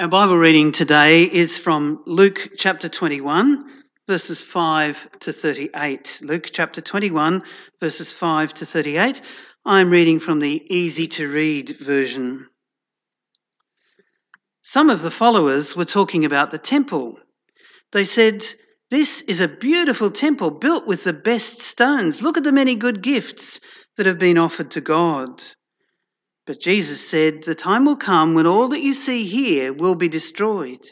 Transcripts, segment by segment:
Our Bible reading today is from Luke chapter 21, verses 5 to 38. Luke chapter 21, verses 5 to 38. I'm reading from the easy to read version. Some of the followers were talking about the temple. They said, This is a beautiful temple built with the best stones. Look at the many good gifts that have been offered to God. But Jesus said, The time will come when all that you see here will be destroyed.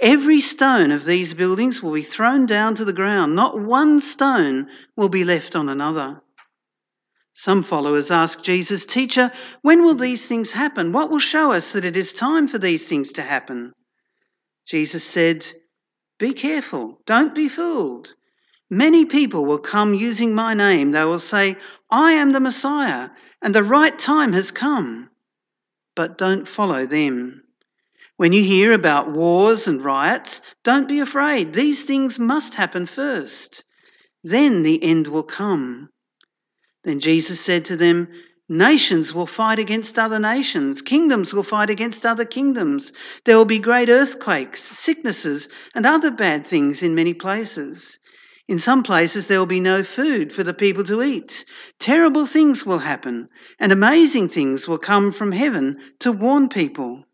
Every stone of these buildings will be thrown down to the ground. Not one stone will be left on another. Some followers asked Jesus, Teacher, when will these things happen? What will show us that it is time for these things to happen? Jesus said, Be careful, don't be fooled. Many people will come using my name. They will say, I am the Messiah, and the right time has come. But don't follow them. When you hear about wars and riots, don't be afraid. These things must happen first. Then the end will come. Then Jesus said to them, Nations will fight against other nations, kingdoms will fight against other kingdoms. There will be great earthquakes, sicknesses, and other bad things in many places. In some places, there will be no food for the people to eat. Terrible things will happen, and amazing things will come from heaven to warn people.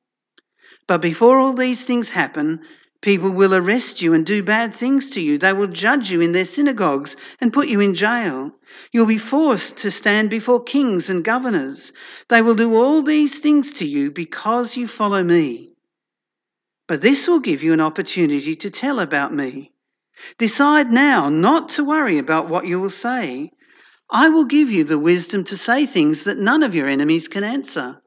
But before all these things happen, people will arrest you and do bad things to you. They will judge you in their synagogues and put you in jail. You'll be forced to stand before kings and governors. They will do all these things to you because you follow me. But this will give you an opportunity to tell about me. Decide now not to worry about what you will say. I will give you the wisdom to say things that none of your enemies can answer.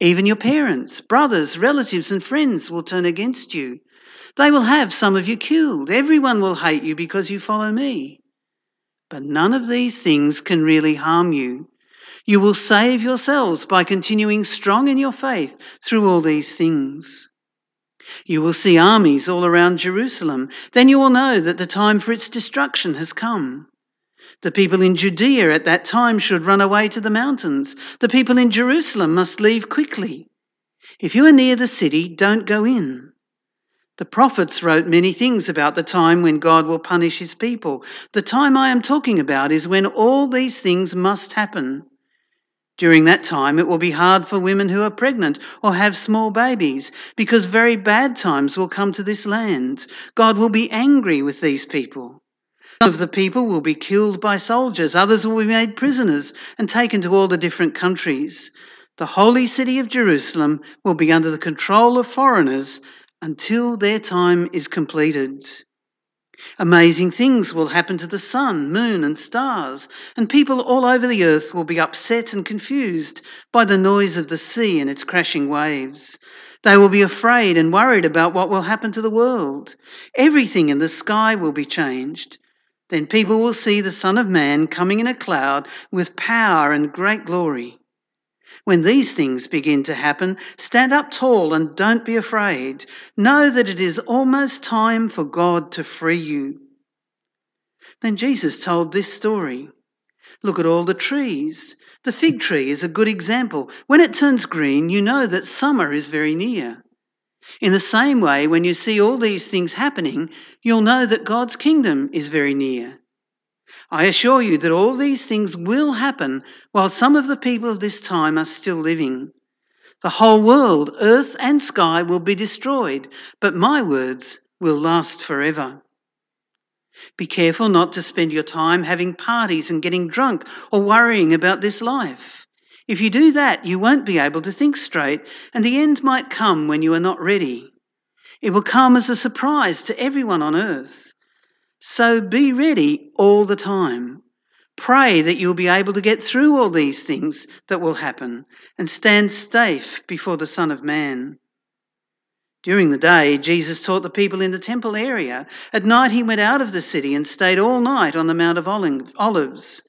Even your parents, brothers, relatives, and friends will turn against you. They will have some of you killed. Everyone will hate you because you follow me. But none of these things can really harm you. You will save yourselves by continuing strong in your faith through all these things. You will see armies all around Jerusalem. Then you will know that the time for its destruction has come. The people in Judea at that time should run away to the mountains. The people in Jerusalem must leave quickly. If you are near the city, don't go in. The prophets wrote many things about the time when God will punish his people. The time I am talking about is when all these things must happen. During that time, it will be hard for women who are pregnant or have small babies because very bad times will come to this land. God will be angry with these people. Some of the people will be killed by soldiers, others will be made prisoners and taken to all the different countries. The holy city of Jerusalem will be under the control of foreigners until their time is completed. Amazing things will happen to the sun, moon, and stars, and people all over the earth will be upset and confused by the noise of the sea and its crashing waves. They will be afraid and worried about what will happen to the world. Everything in the sky will be changed. Then people will see the Son of Man coming in a cloud with power and great glory. When these things begin to happen, stand up tall and don't be afraid. Know that it is almost time for God to free you. Then Jesus told this story. Look at all the trees. The fig tree is a good example. When it turns green, you know that summer is very near. In the same way, when you see all these things happening, you'll know that God's kingdom is very near. I assure you that all these things will happen while some of the people of this time are still living. The whole world, earth and sky, will be destroyed, but my words will last forever. Be careful not to spend your time having parties and getting drunk or worrying about this life. If you do that, you won't be able to think straight, and the end might come when you are not ready. It will come as a surprise to everyone on earth. So be ready all the time. Pray that you'll be able to get through all these things that will happen and stand safe before the Son of Man. During the day, Jesus taught the people in the temple area. At night, he went out of the city and stayed all night on the Mount of Olives.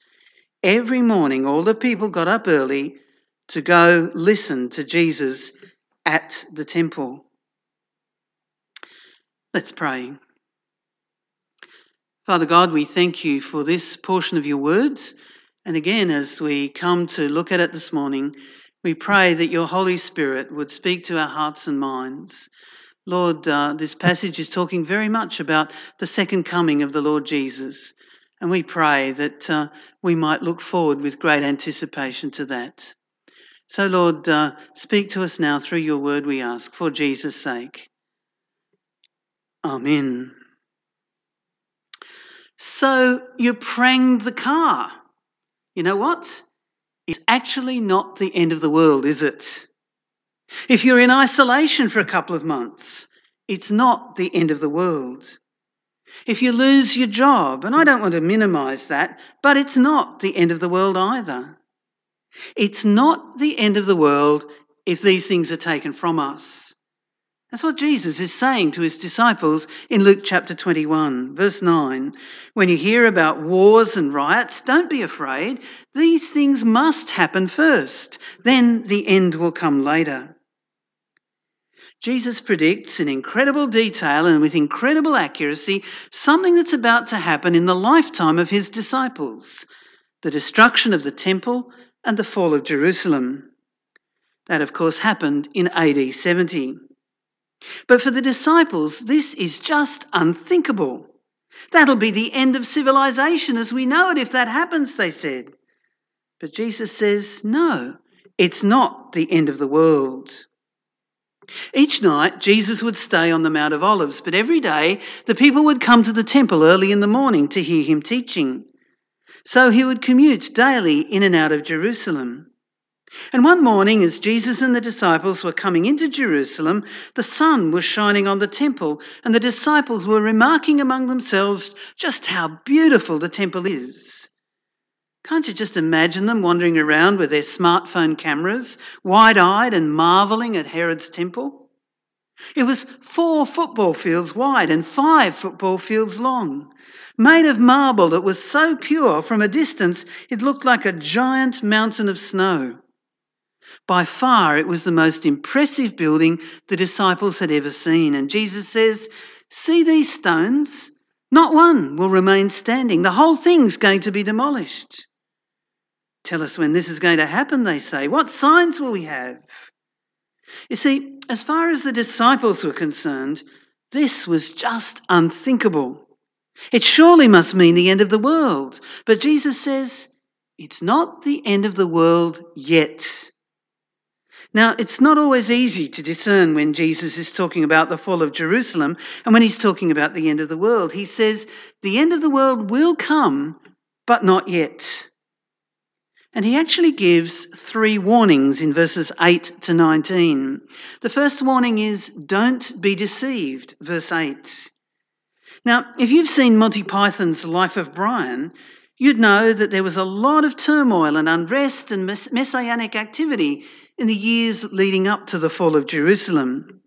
Every morning, all the people got up early to go listen to Jesus at the temple. Let's pray. Father God, we thank you for this portion of your words. And again, as we come to look at it this morning, We pray that your Holy Spirit would speak to our hearts and minds. Lord, uh, this passage is talking very much about the second coming of the Lord Jesus. And we pray that uh, we might look forward with great anticipation to that. So, Lord, uh, speak to us now through your word, we ask, for Jesus' sake. Amen. So, you pranged the car. You know what? It's actually not the end of the world, is it? If you're in isolation for a couple of months, it's not the end of the world. If you lose your job, and I don't want to minimize that, but it's not the end of the world either. It's not the end of the world if these things are taken from us. That's what Jesus is saying to his disciples in Luke chapter 21, verse 9. When you hear about wars and riots, don't be afraid. These things must happen first, then the end will come later. Jesus predicts in incredible detail and with incredible accuracy something that's about to happen in the lifetime of his disciples the destruction of the temple and the fall of Jerusalem. That, of course, happened in AD 70. But for the disciples, this is just unthinkable. That'll be the end of civilization as we know it if that happens, they said. But Jesus says, no, it's not the end of the world. Each night, Jesus would stay on the Mount of Olives, but every day the people would come to the temple early in the morning to hear him teaching. So he would commute daily in and out of Jerusalem. And one morning, as Jesus and the disciples were coming into Jerusalem, the sun was shining on the temple, and the disciples were remarking among themselves just how beautiful the temple is. Can't you just imagine them wandering around with their smartphone cameras, wide eyed and marvelling at Herod's temple? It was four football fields wide and five football fields long, made of marble that was so pure from a distance it looked like a giant mountain of snow. By far, it was the most impressive building the disciples had ever seen. And Jesus says, See these stones? Not one will remain standing. The whole thing's going to be demolished. Tell us when this is going to happen, they say. What signs will we have? You see, as far as the disciples were concerned, this was just unthinkable. It surely must mean the end of the world. But Jesus says, it's not the end of the world yet. Now, it's not always easy to discern when Jesus is talking about the fall of Jerusalem and when he's talking about the end of the world. He says, The end of the world will come, but not yet. And he actually gives three warnings in verses 8 to 19. The first warning is, Don't be deceived, verse 8. Now, if you've seen Monty Python's Life of Brian, you'd know that there was a lot of turmoil and unrest and messianic activity in the years leading up to the fall of Jerusalem.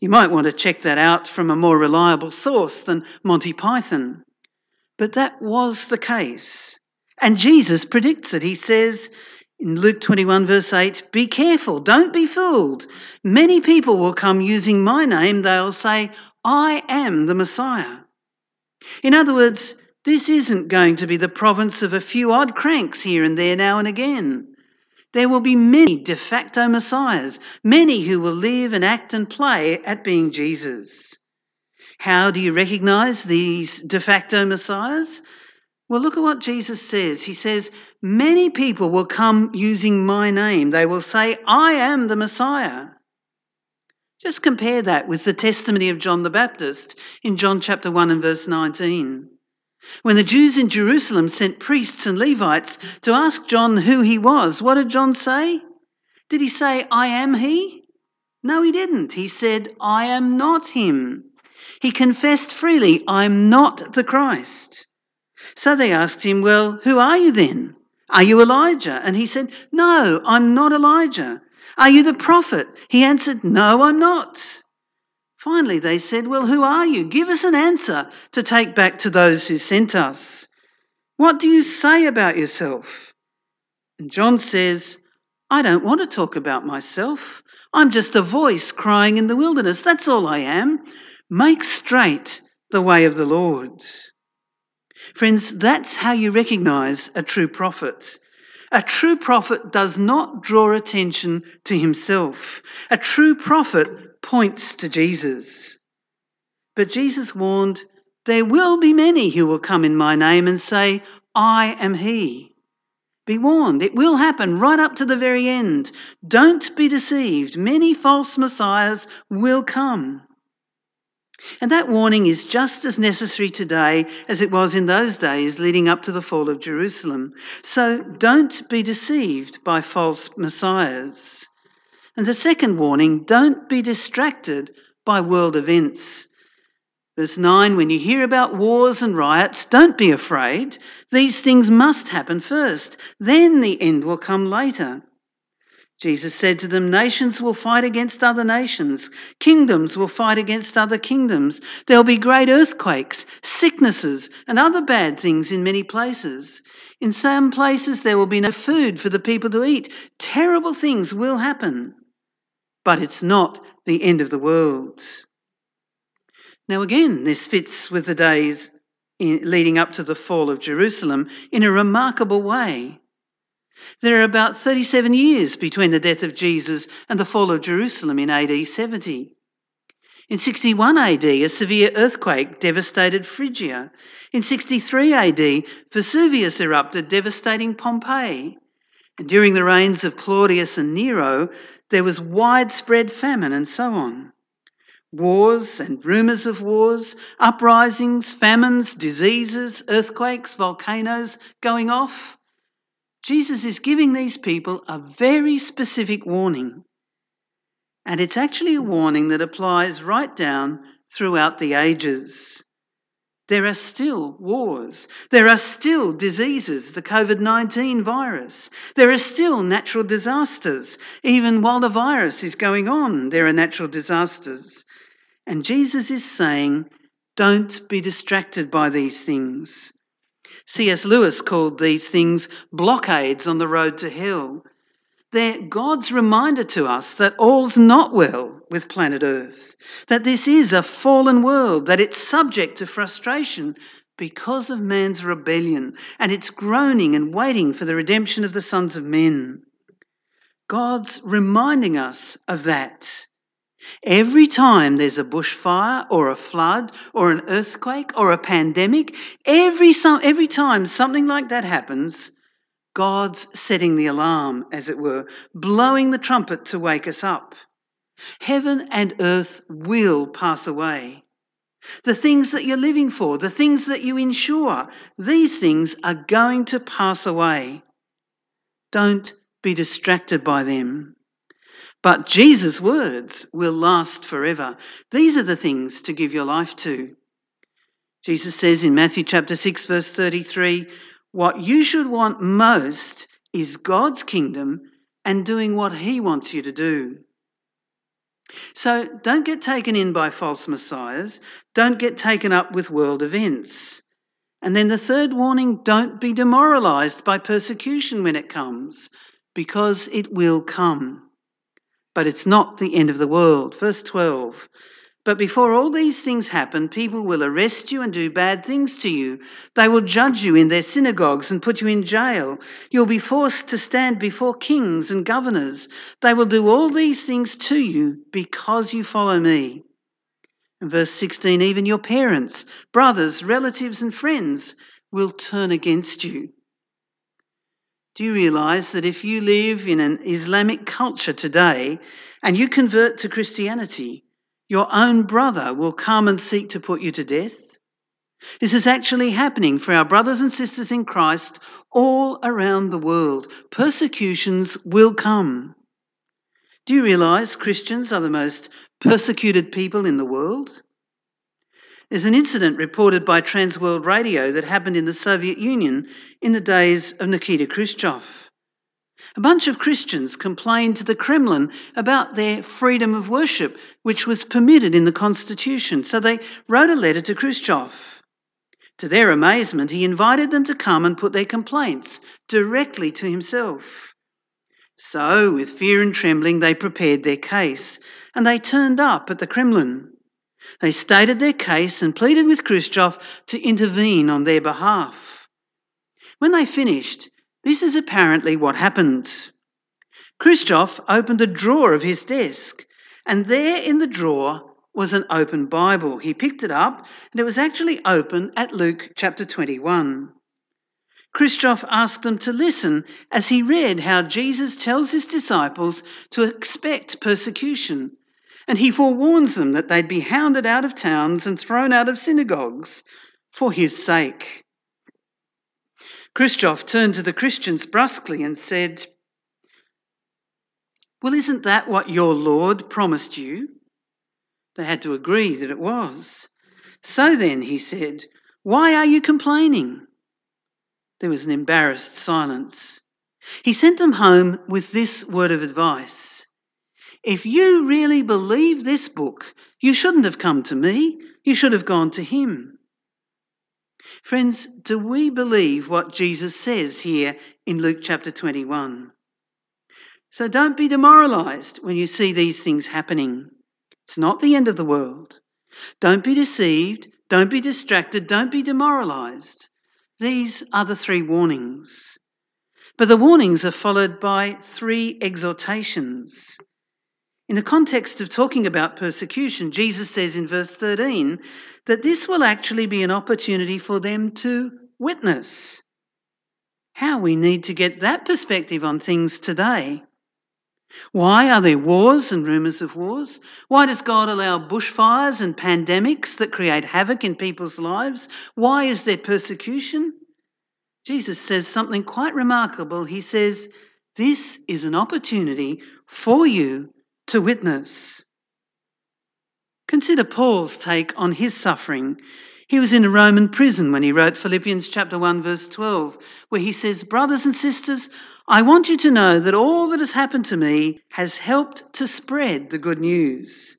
You might want to check that out from a more reliable source than Monty Python. But that was the case. And Jesus predicts it. He says in Luke 21, verse 8, Be careful, don't be fooled. Many people will come using my name. They'll say, I am the Messiah. In other words, this isn't going to be the province of a few odd cranks here and there now and again. There will be many de facto messiahs, many who will live and act and play at being Jesus. How do you recognize these de facto messiahs? Well, look at what Jesus says. He says, Many people will come using my name. They will say, I am the Messiah. Just compare that with the testimony of John the Baptist in John chapter 1 and verse 19. When the Jews in Jerusalem sent priests and Levites to ask John who he was, what did John say? Did he say, I am he? No, he didn't. He said, I am not him. He confessed freely, I'm not the Christ. So they asked him, Well, who are you then? Are you Elijah? And he said, No, I'm not Elijah. Are you the prophet? He answered, No, I'm not. Finally, they said, Well, who are you? Give us an answer to take back to those who sent us. What do you say about yourself? And John says, I don't want to talk about myself. I'm just a voice crying in the wilderness. That's all I am. Make straight the way of the Lord. Friends, that's how you recognize a true prophet. A true prophet does not draw attention to himself. A true prophet points to Jesus. But Jesus warned, There will be many who will come in my name and say, I am he. Be warned, it will happen right up to the very end. Don't be deceived. Many false messiahs will come. And that warning is just as necessary today as it was in those days leading up to the fall of Jerusalem. So don't be deceived by false messiahs. And the second warning don't be distracted by world events. Verse 9 When you hear about wars and riots, don't be afraid. These things must happen first, then the end will come later. Jesus said to them, Nations will fight against other nations, kingdoms will fight against other kingdoms. There'll be great earthquakes, sicknesses, and other bad things in many places. In some places, there will be no food for the people to eat. Terrible things will happen. But it's not the end of the world. Now, again, this fits with the days leading up to the fall of Jerusalem in a remarkable way. There are about 37 years between the death of Jesus and the fall of Jerusalem in AD 70. In 61 AD, a severe earthquake devastated Phrygia. In 63 AD, Vesuvius erupted, devastating Pompeii. And during the reigns of Claudius and Nero, there was widespread famine and so on. Wars and rumours of wars, uprisings, famines, diseases, earthquakes, volcanoes going off. Jesus is giving these people a very specific warning. And it's actually a warning that applies right down throughout the ages. There are still wars. There are still diseases, the COVID 19 virus. There are still natural disasters. Even while the virus is going on, there are natural disasters. And Jesus is saying, don't be distracted by these things. C.S. Lewis called these things blockades on the road to hell. They're God's reminder to us that all's not well with planet Earth, that this is a fallen world, that it's subject to frustration because of man's rebellion, and it's groaning and waiting for the redemption of the sons of men. God's reminding us of that. Every time there's a bushfire or a flood or an earthquake or a pandemic, every, every time something like that happens, God's setting the alarm, as it were, blowing the trumpet to wake us up. Heaven and earth will pass away. The things that you're living for, the things that you insure, these things are going to pass away. Don't be distracted by them. But Jesus' words will last forever. These are the things to give your life to. Jesus says in Matthew chapter 6, verse 33 what you should want most is God's kingdom and doing what He wants you to do. So don't get taken in by false messiahs. Don't get taken up with world events. And then the third warning don't be demoralized by persecution when it comes, because it will come but it's not the end of the world. Verse 12. But before all these things happen, people will arrest you and do bad things to you. They will judge you in their synagogues and put you in jail. You'll be forced to stand before kings and governors. They will do all these things to you because you follow me. In verse 16, even your parents, brothers, relatives, and friends will turn against you. Do you realize that if you live in an Islamic culture today and you convert to Christianity, your own brother will come and seek to put you to death? This is actually happening for our brothers and sisters in Christ all around the world. Persecutions will come. Do you realize Christians are the most persecuted people in the world? There's an incident reported by Transworld Radio that happened in the Soviet Union in the days of Nikita Khrushchev. A bunch of Christians complained to the Kremlin about their freedom of worship, which was permitted in the constitution, so they wrote a letter to Khrushchev. To their amazement, he invited them to come and put their complaints directly to himself. So, with fear and trembling, they prepared their case, and they turned up at the Kremlin. They stated their case and pleaded with Khrushchev to intervene on their behalf. When they finished, This is apparently what happened. Khrushchev opened a drawer of his desk, and there in the drawer was an open Bible. He picked it up, and it was actually open at Luke chapter 21. Khrushchev asked them to listen as he read how Jesus tells his disciples to expect persecution. And he forewarns them that they'd be hounded out of towns and thrown out of synagogues for his sake. Khrushchev turned to the Christians brusquely and said, Well, isn't that what your Lord promised you? They had to agree that it was. So then, he said, why are you complaining? There was an embarrassed silence. He sent them home with this word of advice If you really believe this book, you shouldn't have come to me, you should have gone to him. Friends, do we believe what Jesus says here in Luke chapter 21? So don't be demoralized when you see these things happening. It's not the end of the world. Don't be deceived, don't be distracted, don't be demoralized. These are the three warnings. But the warnings are followed by three exhortations. In the context of talking about persecution, Jesus says in verse 13 that this will actually be an opportunity for them to witness. How we need to get that perspective on things today. Why are there wars and rumours of wars? Why does God allow bushfires and pandemics that create havoc in people's lives? Why is there persecution? Jesus says something quite remarkable. He says, This is an opportunity for you to witness. Consider Paul's take on his suffering. He was in a Roman prison when he wrote Philippians chapter 1 verse 12, where he says, "Brothers and sisters, I want you to know that all that has happened to me has helped to spread the good news.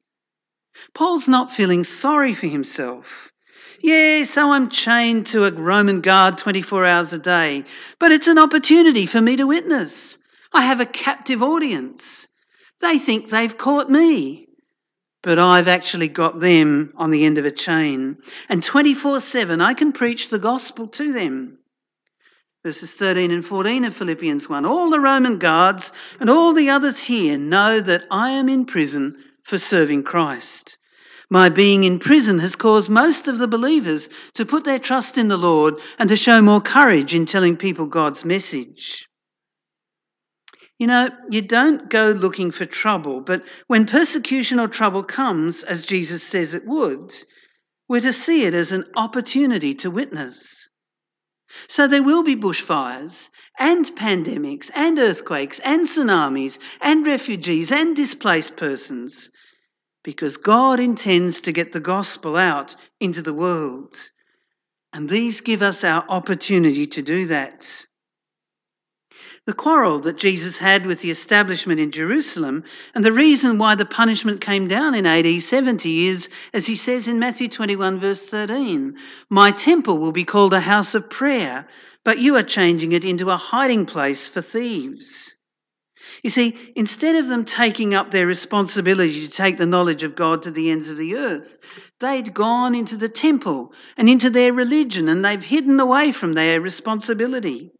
Paul's not feeling sorry for himself. Yeah, so I'm chained to a Roman guard 24 hours a day, but it's an opportunity for me to witness. I have a captive audience. They think they've caught me, but I've actually got them on the end of a chain. And 24 7, I can preach the gospel to them verses 13 and 14 of Philippians 1. All the Roman guards and all the others here know that I am in prison for serving Christ. My being in prison has caused most of the believers to put their trust in the Lord and to show more courage in telling people God's message. You know, you don't go looking for trouble, but when persecution or trouble comes, as Jesus says it would, we're to see it as an opportunity to witness. So there will be bushfires and pandemics and earthquakes and tsunamis and refugees and displaced persons because God intends to get the gospel out into the world. And these give us our opportunity to do that. The quarrel that Jesus had with the establishment in Jerusalem and the reason why the punishment came down in AD 70 is, as he says in Matthew 21, verse 13, My temple will be called a house of prayer, but you are changing it into a hiding place for thieves. You see, instead of them taking up their responsibility to take the knowledge of God to the ends of the earth, they'd gone into the temple and into their religion and they've hidden away from their responsibility.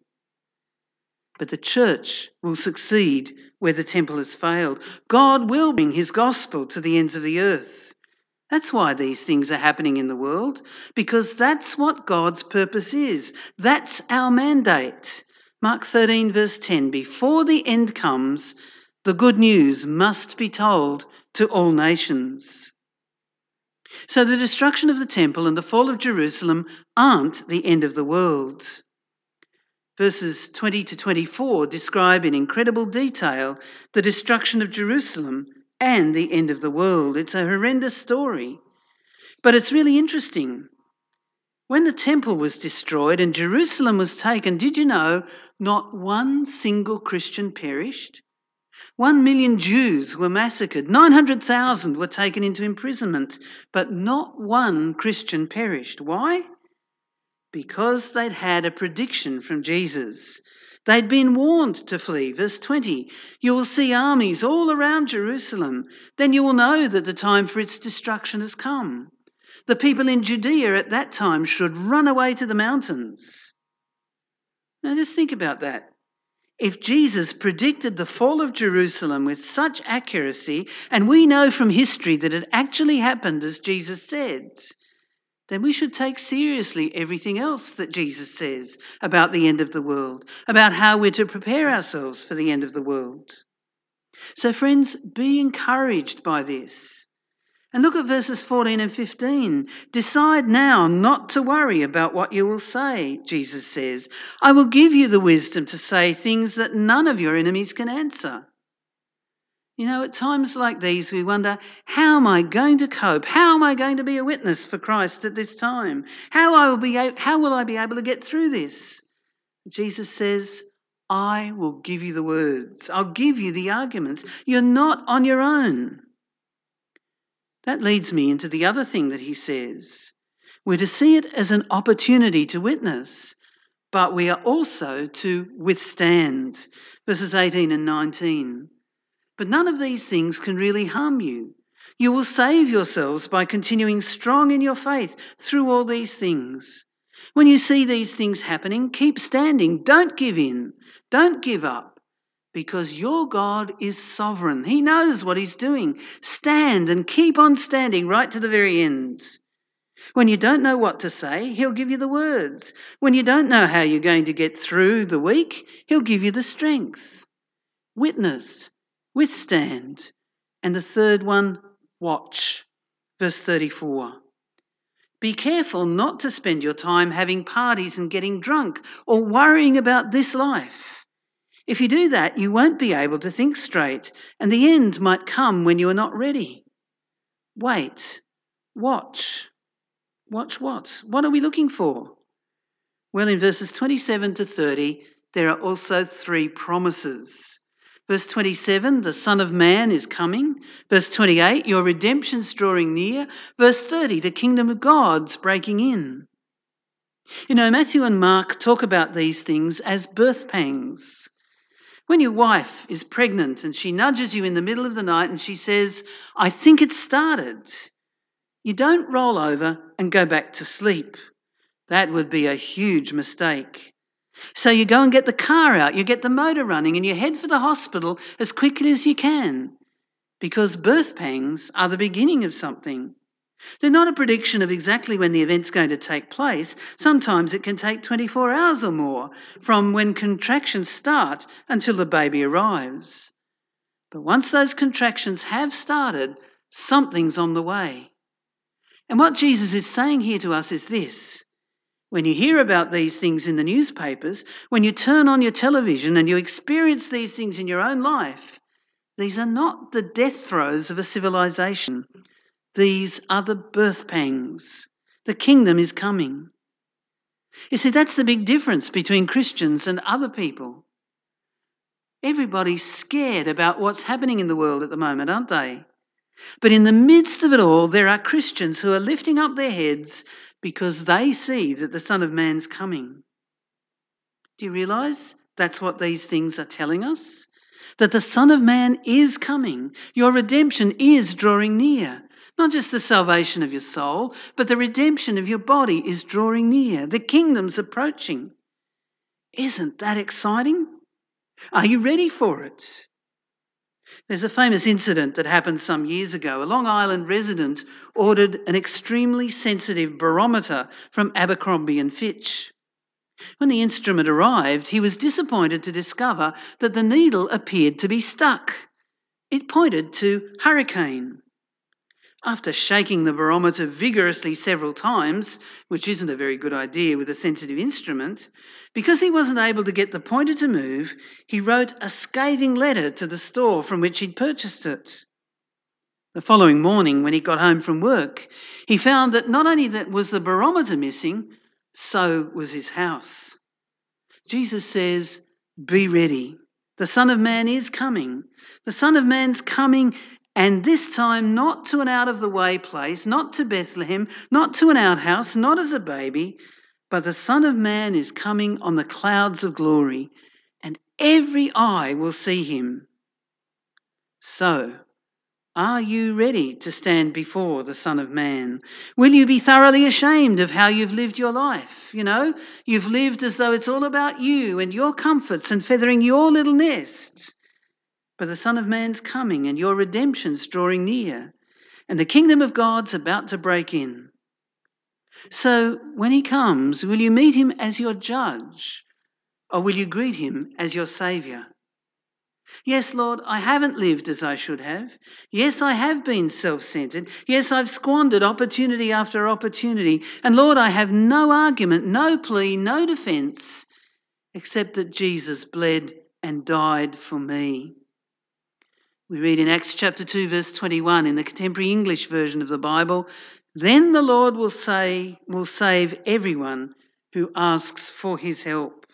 But the church will succeed where the temple has failed. God will bring his gospel to the ends of the earth. That's why these things are happening in the world, because that's what God's purpose is. That's our mandate. Mark 13, verse 10 Before the end comes, the good news must be told to all nations. So the destruction of the temple and the fall of Jerusalem aren't the end of the world. Verses 20 to 24 describe in incredible detail the destruction of Jerusalem and the end of the world. It's a horrendous story, but it's really interesting. When the temple was destroyed and Jerusalem was taken, did you know not one single Christian perished? One million Jews were massacred, 900,000 were taken into imprisonment, but not one Christian perished. Why? Because they'd had a prediction from Jesus. They'd been warned to flee. Verse 20 You will see armies all around Jerusalem. Then you will know that the time for its destruction has come. The people in Judea at that time should run away to the mountains. Now, just think about that. If Jesus predicted the fall of Jerusalem with such accuracy, and we know from history that it actually happened as Jesus said, then we should take seriously everything else that Jesus says about the end of the world, about how we're to prepare ourselves for the end of the world. So, friends, be encouraged by this. And look at verses 14 and 15. Decide now not to worry about what you will say, Jesus says. I will give you the wisdom to say things that none of your enemies can answer. You know, at times like these, we wonder, how am I going to cope? How am I going to be a witness for Christ at this time? How, I will, be, how will I be able to get through this? Jesus says, I will give you the words. I'll give you the arguments. You're not on your own. That leads me into the other thing that he says. We're to see it as an opportunity to witness, but we are also to withstand. Verses 18 and 19. But none of these things can really harm you. You will save yourselves by continuing strong in your faith through all these things. When you see these things happening, keep standing. Don't give in. Don't give up. Because your God is sovereign. He knows what He's doing. Stand and keep on standing right to the very end. When you don't know what to say, He'll give you the words. When you don't know how you're going to get through the week, He'll give you the strength. Witness, withstand. And the third one, watch. Verse 34. Be careful not to spend your time having parties and getting drunk or worrying about this life. If you do that, you won't be able to think straight, and the end might come when you are not ready. Wait, watch. Watch what? What are we looking for? Well, in verses 27 to 30, there are also three promises. Verse 27, the Son of Man is coming. Verse 28, your redemption's drawing near. Verse 30, the kingdom of God's breaking in. You know, Matthew and Mark talk about these things as birth pangs. When your wife is pregnant and she nudges you in the middle of the night and she says, I think it's started, you don't roll over and go back to sleep. That would be a huge mistake. So you go and get the car out, you get the motor running, and you head for the hospital as quickly as you can. Because birth pangs are the beginning of something. They're not a prediction of exactly when the event's going to take place. Sometimes it can take 24 hours or more from when contractions start until the baby arrives. But once those contractions have started, something's on the way. And what Jesus is saying here to us is this when you hear about these things in the newspapers, when you turn on your television and you experience these things in your own life, these are not the death throes of a civilization. These are the birth pangs. The kingdom is coming. You see, that's the big difference between Christians and other people. Everybody's scared about what's happening in the world at the moment, aren't they? But in the midst of it all, there are Christians who are lifting up their heads because they see that the Son of Man's coming. Do you realize that's what these things are telling us? That the Son of Man is coming. Your redemption is drawing near. Not just the salvation of your soul, but the redemption of your body is drawing near. The kingdom's approaching. Isn't that exciting? Are you ready for it? There's a famous incident that happened some years ago. A Long Island resident ordered an extremely sensitive barometer from Abercrombie and Fitch. When the instrument arrived, he was disappointed to discover that the needle appeared to be stuck. It pointed to hurricane. After shaking the barometer vigorously several times, which isn't a very good idea with a sensitive instrument, because he wasn't able to get the pointer to move, he wrote a scathing letter to the store from which he'd purchased it. The following morning, when he got home from work, he found that not only that was the barometer missing, so was his house. Jesus says, Be ready. The Son of Man is coming. The Son of Man's coming and this time not to an out of the way place, not to Bethlehem, not to an outhouse, not as a baby, but the Son of Man is coming on the clouds of glory, and every eye will see him. So, Are you ready to stand before the Son of Man? Will you be thoroughly ashamed of how you've lived your life? You know, you've lived as though it's all about you and your comforts and feathering your little nest. But the Son of Man's coming and your redemption's drawing near, and the kingdom of God's about to break in. So when he comes, will you meet him as your judge, or will you greet him as your Saviour? Yes, Lord, I haven't lived as I should have. Yes, I have been self centered. Yes, I've squandered opportunity after opportunity. And Lord, I have no argument, no plea, no defense, except that Jesus bled and died for me. We read in Acts chapter 2, verse 21 in the contemporary English version of the Bible Then the Lord will, say, will save everyone who asks for his help.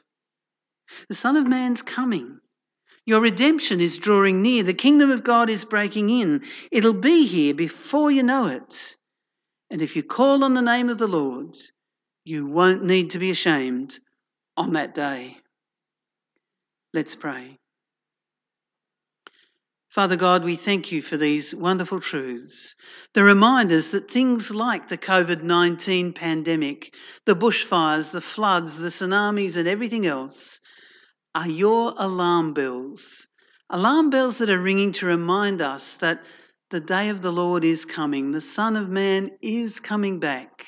The Son of Man's coming. Your redemption is drawing near. The kingdom of God is breaking in. It'll be here before you know it. And if you call on the name of the Lord, you won't need to be ashamed on that day. Let's pray. Father God, we thank you for these wonderful truths. The reminders that things like the COVID 19 pandemic, the bushfires, the floods, the tsunamis, and everything else are your alarm bells. Alarm bells that are ringing to remind us that the day of the Lord is coming, the Son of Man is coming back.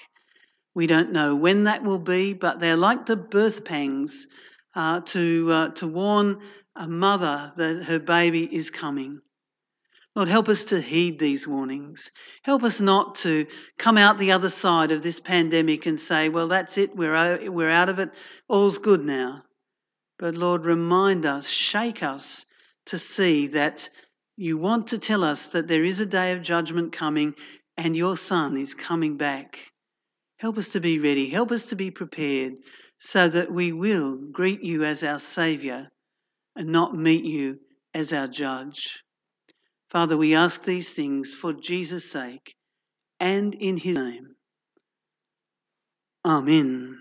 We don't know when that will be, but they're like the birth pangs uh, to, uh, to warn a mother that her baby is coming. Lord, help us to heed these warnings. Help us not to come out the other side of this pandemic and say, well, that's it, we're, we're out of it, all's good now. But Lord, remind us, shake us to see that you want to tell us that there is a day of judgment coming and your Son is coming back. Help us to be ready. Help us to be prepared so that we will greet you as our Saviour and not meet you as our judge. Father, we ask these things for Jesus' sake and in his name. Amen.